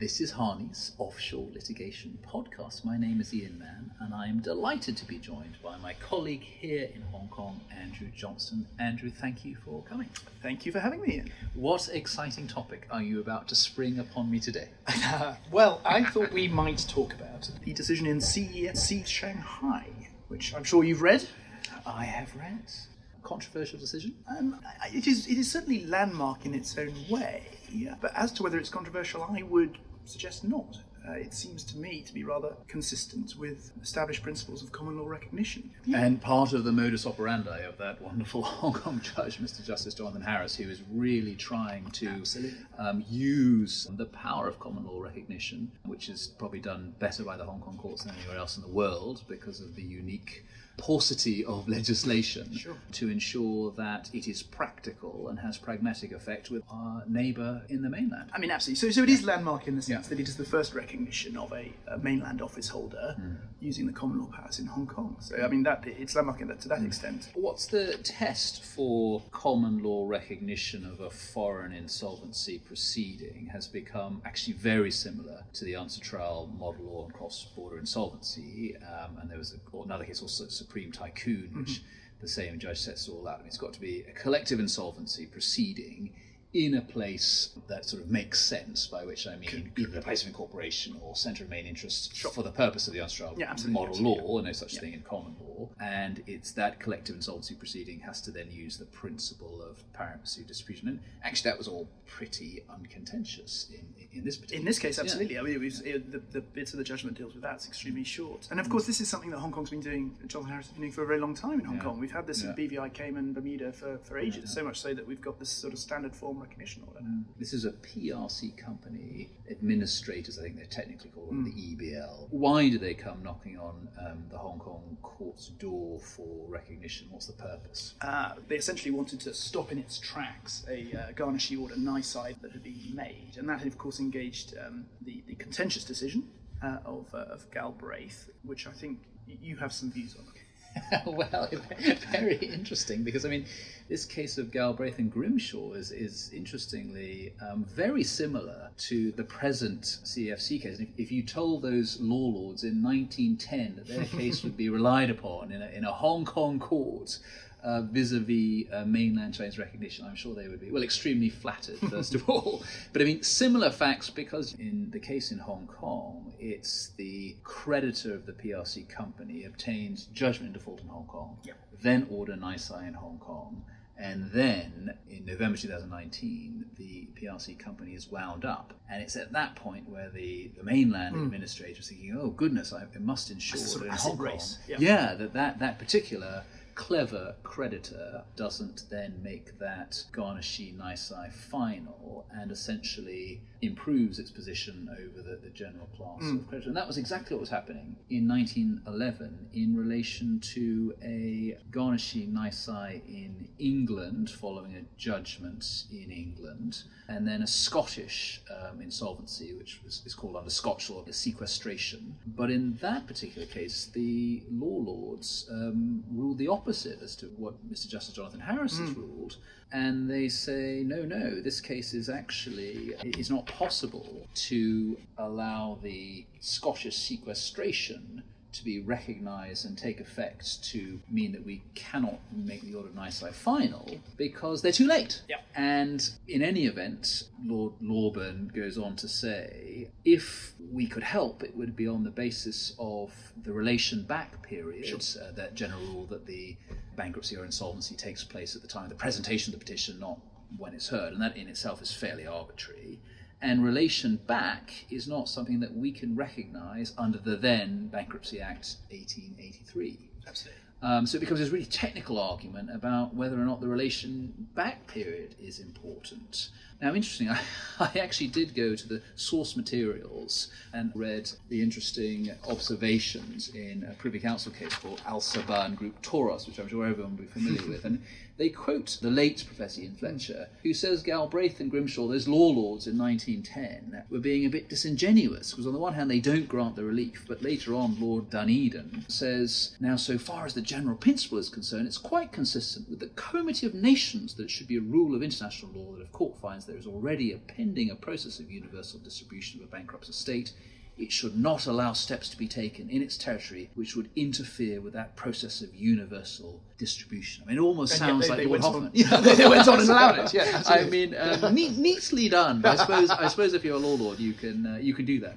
This is Harneys Offshore Litigation Podcast. My name is Ian Mann, and I am delighted to be joined by my colleague here in Hong Kong, Andrew Johnston. Andrew, thank you for coming. Thank you for having me, Ian. What exciting topic are you about to spring upon me today? well, I thought we might talk about the decision in CEFC Shanghai, which I'm sure you've read. I have read. Controversial decision? Um, it is it is certainly landmark in its own way, but as to whether it's controversial, I would suggest not. Uh, it seems to me to be rather consistent with established principles of common law recognition. And part of the modus operandi of that wonderful Hong Kong judge, Mr. Justice Jonathan Harris, who is really trying to um, use the power of common law recognition, which is probably done better by the Hong Kong courts than anywhere else in the world because of the unique paucity of legislation sure. to ensure that it is practical and has pragmatic effect with our neighbour in the mainland. I mean, absolutely. So, so it is landmark in the sense yeah. that it is the first recognition of a, a mainland office holder mm. using the common law powers in Hong Kong. So, I mean, that it's landmark in that, to that mm. extent. What's the test for common law recognition of a foreign insolvency proceeding has become actually very similar to the UNCITRAL model law on cross-border insolvency, um, and there was a, another case also supreme tycoon, which mm-hmm. the same judge sets all out. I mean, it's got to be a collective insolvency proceeding in a place that sort of makes sense, by which I mean either a place of incorporation or centre of main interest sure. for the purpose of the UNCITRAL yeah, model law, yeah. no such yeah. thing in common law. And it's that collective insolvency proceeding has to then use the principle of pari passu distribution. And actually, that was all pretty uncontentious in, in this particular In this case, absolutely. I mean, it was, it, the, the bits of the judgment deals with that's extremely short. And of course, this is something that Hong Kong's been doing, John Harris has been doing for a very long time in Hong Kong. We've had this in BVI Cayman, Bermuda for, for ages, so much so that we've got this sort of standard form recognition order. Mm. This is a PRC company, administrators, I think they're technically called mm. the EBL. Why do they come knocking on um, the Hong Kong court's door for recognition? What's the purpose? Uh, they essentially wanted to stop in its tracks a uh, garnishee order NISI that had been made, and that had, of course, engaged um, the, the contentious decision uh, of, uh, of Galbraith, which I think you have some views on. well, very interesting because I mean, this case of Galbraith and Grimshaw is, is interestingly um, very similar to the present CFC case. If, if, you told those law lords in 1910 that their case would be relied upon in a, in a Hong Kong court uh, vis-a-vis uh, mainland Chinese recognition, I'm sure they would be well extremely flattered first of all. But I mean similar facts because in the case in Hong Kong, it's the creditor of the PRC company obtains judgment in default in Hong Kong, yep. then order NISI in Hong Kong. And then in November 2019, the PRC company is wound up. And it's at that point where the, the mainland mm. administrator is thinking, oh, goodness, I, must ensure that in Hong Kong, yeah. yeah, that, that that particular clever creditor doesn't then make that garnishee nisi final and essentially improves its position over the, the general class mm. of creditor. And that was exactly what was happening in 1911 in relation to a garnishee nisi in England following a judgment in England, and then a Scottish um, insolvency, which was, is called under Scotch law a sequestration. But in that particular case, the law lords um, ruled the opposite as to what Mr. Justice Jonathan Harris mm. has ruled and they say no no this case is actually it's not possible to allow the scottish sequestration to be recognised and take effect to mean that we cannot make the order of nisi final because they're too late. Yeah. And in any event, Lord Loreburn goes on to say if we could help, it would be on the basis of the relation back period, sure. uh, that general rule that the bankruptcy or insolvency takes place at the time of the presentation of the petition, not when it's heard. And that in itself is fairly arbitrary. And relation back is not something that we can recognize under the then Bankruptcy Act 1883. Absolutely. Um, so it becomes this really technical argument about whether or not the relation back period is important. Now, interesting, I, I, actually did go to the source materials and read the interesting observations in a Privy Council case called Al Sabah Grupo Torras, which I'm sure everyone will be familiar with. And they quote the late Professor Ian Fletcher, who says Galbraith and Grimshaw, those law lords in 1910, were being a bit disingenuous, because on the one hand they don't grant the relief, but later on Lord Dunedin says, now so far as the general principle is concerned, it's quite consistent with the comity of nations that it should be a rule of international law that if court finds there is already a pending a process of universal distribution of a bankrupt estate, it should not allow steps to be taken in its territory which would interfere with that process of universal distribution. I mean, it almost And sounds they- like they Lord went Hoffmann. on- Yeah, they went on and allowed it, yeah, I mean, um, neat, neatly done. I suppose. I suppose if you're a law lord, you can uh, you can do that.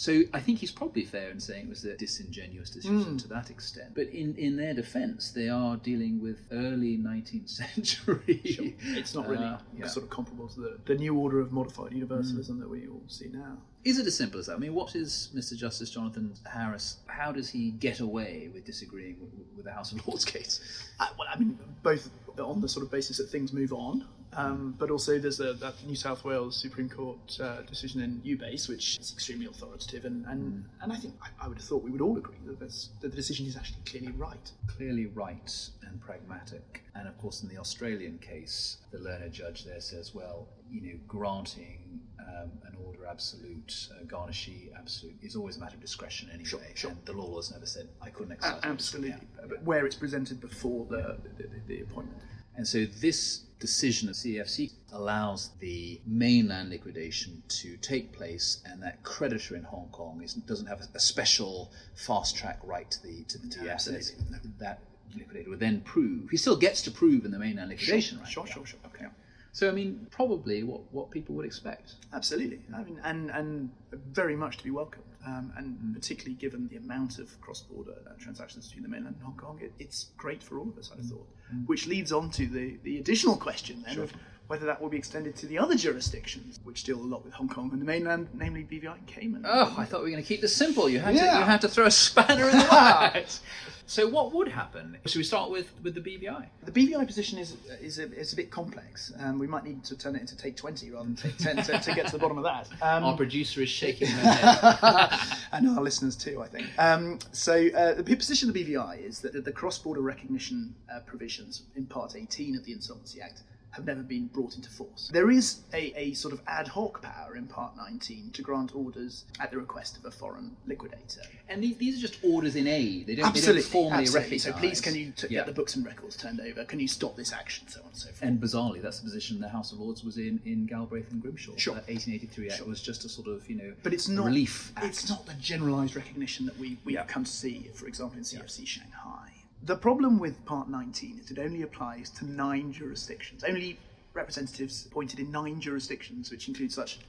So I think he's probably fair in saying it was a disingenuous decision Hmm. to that extent. But in, in their defence, they are dealing with early 19th century. It's not really Uh, yeah. sort of comparable to the, the new order of modified universalism that we all see now. Is it as simple as that? I mean, what is Mr. Justice Jonathan Harris? How does he get away with disagreeing with, with the House of Lords case? Uh, well, I mean, both on the sort of basis that things move on, um, but also there's a, that New South Wales Supreme Court uh, decision in Ubase, which is extremely authoritative, and and, and I think I, I would have thought we would all agree that, that the decision is actually clearly right. Clearly right and pragmatic. And of course, in the Australian case, the learned judge there says, well, you know, granting um, an order absolute, uh, garnishee absolute, is always a matter of discretion anyway. Sure, sure. And the law laws never said I couldn't exercise. my absolutely, but where it's presented before the, the, the, the appointment. And so this decision of CFC allows the mainland liquidation to take place, and that creditor in Hong Kong is, doesn't have a, special fast track right to the to the, to absolutely. That liquidator would then prove. He still gets to prove in the mainland liquidation, right? Sure, sure, sure. Okay. So I mean, probably what what people would expect. Absolutely. I mean, and and very much to be welcomed, um, and Mm. particularly given the amount of cross-border transactions between the mainland and Hong Kong, it, it's great for all of us. I'd Mm. thought. Which leads on to the the additional question then of whether that will be extended to the other jurisdictions, which deal a lot with Hong Kong and the mainland, namely BVI and Cayman. Oh, I thought we were going to keep this simple. You had to you had to throw a spanner in the works. so what would happen? Should we start with with the BVI? The BVI position is is a, is a bit complex. Um, we might need to turn it into take twenty rather than take ten to, to get to the bottom of that. Um, Our producer is shaking her head. and our listeners too, I think. Um, so uh, the position of the BVI is that the cross-border recognition uh, provisions in Part 18 of the Insolvency Act have never been brought into force. There is a, a sort of ad hoc power in Part 19 to grant orders at the request of a foreign liquidator. And these, these are just orders in aid. They don't, Absolutely, they don't formally absolutely. So please, can you t- Yeah. get the books and records turned over? Can you stop this action? So on and so forth. And bizarrely, that's the position the House of Lords was in in Galbraith and Grimshaw. Sure. That 1883 Act was just a sort of you know, But it's not relief. It's not the generalised recognition that we we Yeah. come to see, for example, in CFC Shanghai. The problem with Part 19 is it only applies to nine jurisdictions. Only representatives appointed in nine jurisdictions, which include such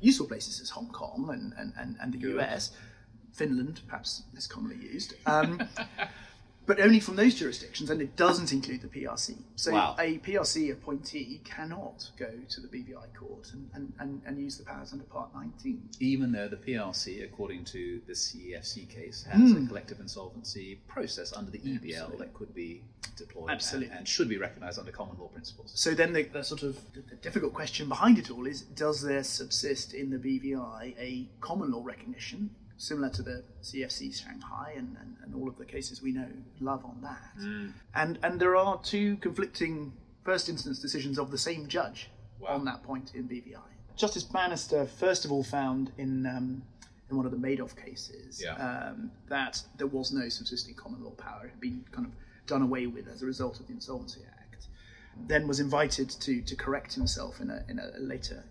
useful places as Hong Kong and, and, and, and the US, Finland, perhaps less commonly used. Um, but only from those jurisdictions, and it doesn't include the PRC. So Wow. a PRC appointee cannot go to the BVI court and, and, and, and use the powers under Part 19. Even though the PRC, according to the CEFC case, has Hmm. a collective insolvency process under the EBL that could be deployed Absolutely. And, and should be recognised under common law principles. So then the, the sort of the, the difficult question behind it all is: Does there subsist in the BVI a common law recognition similar to the CFC Shanghai and, and, and all of the cases we know love on that? And and there are two conflicting first instance decisions of the same judge on that point in BVI. Justice Bannister first of all found in. Um, in one of the Madoff cases, Yeah. um, that there was no subsisting common law power; it had been kind of done away with as a result of the Insolvency Act then was invited to to correct himself in a in a later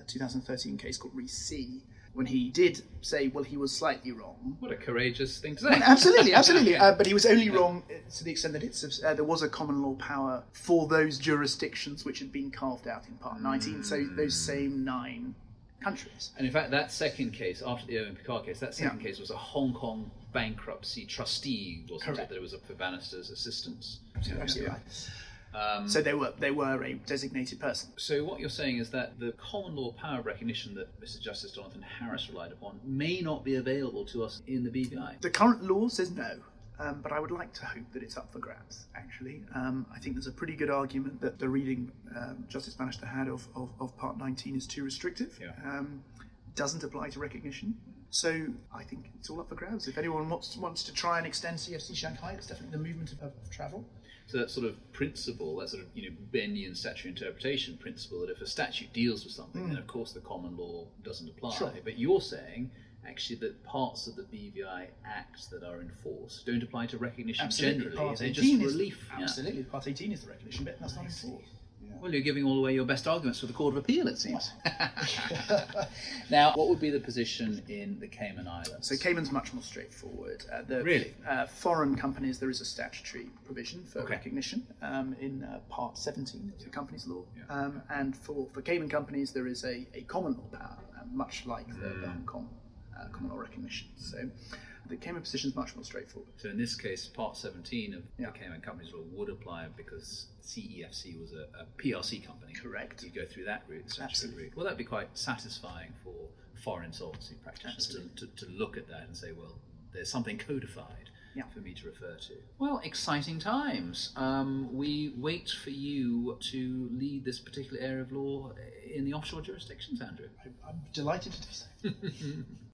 uh, 2013 case called Reece C, when he did say, well, he was slightly wrong. What a courageous thing to say. Absolutely, absolutely. Uh, but he was only wrong uh, to the extent that it's, uh, there was a common law power for those jurisdictions which had been carved out in Part 19, so those same nine countries. And in fact, that second case, after the Irving Picard case, that second Yeah. case was a Hong Kong bankruptcy trustee, wasn't Correct. it? That it was up for Bannister's assistance. Absolutely Yeah. right. Um, So they were they were a designated person. So what you're saying is that the common law power of recognition that Mr. Justice Jonathan Harris relied upon may not be available to us in the BVI. The current law says no, um, but I would like to hope that it's up for grabs, actually. Um, I think there's a pretty good argument that the reading um, Justice Bannister had of, of, of Part 19 is too restrictive, Yeah. um, doesn't apply to recognition. So I think it's all up for grabs. If anyone wants, wants to try and extend CFC Shanghai, it's definitely the movement of, of travel. So that sort of principle, that sort of you know Bennion statutory interpretation principle, that if a statute deals with something, then hmm. of course the common law doesn't apply. Sure. But you're saying actually that parts of the BVI Act that are enforced don't apply to recognition generally. Part They're 18 just is, relief. yeah. Absolutely. Part 18 is the recognition bit, that's not enforced. Yeah. Well, you're giving all away your best arguments for the Court of Appeal, it seems. now, what would be the position in the Cayman Islands? So Cayman's much more straightforward. Uh, the, Really? Uh, foreign companies, there is a statutory provision for Okay. recognition um, in uh, Part 17 of the Companies Law. Yeah. Um, and for, for Cayman companies, there is a, a common law power, uh, much like the, Mm. the Hong Kong uh, common law recognition. So the Cayman position is much more straightforward. So in this case, Part 17 of Yeah. the Cayman Companies Law would apply because CEFC was a, a PRC company. Correct. You go through that route, Absolutely. Well, that'd be quite satisfying for foreign solvency practitioners to, to, to look at that and say, well, there's something codified Yeah. for me to refer to. Well, exciting times. Um, we wait for you to lead this particular area of law in the offshore jurisdictions, Andrew. I'm delighted to do so.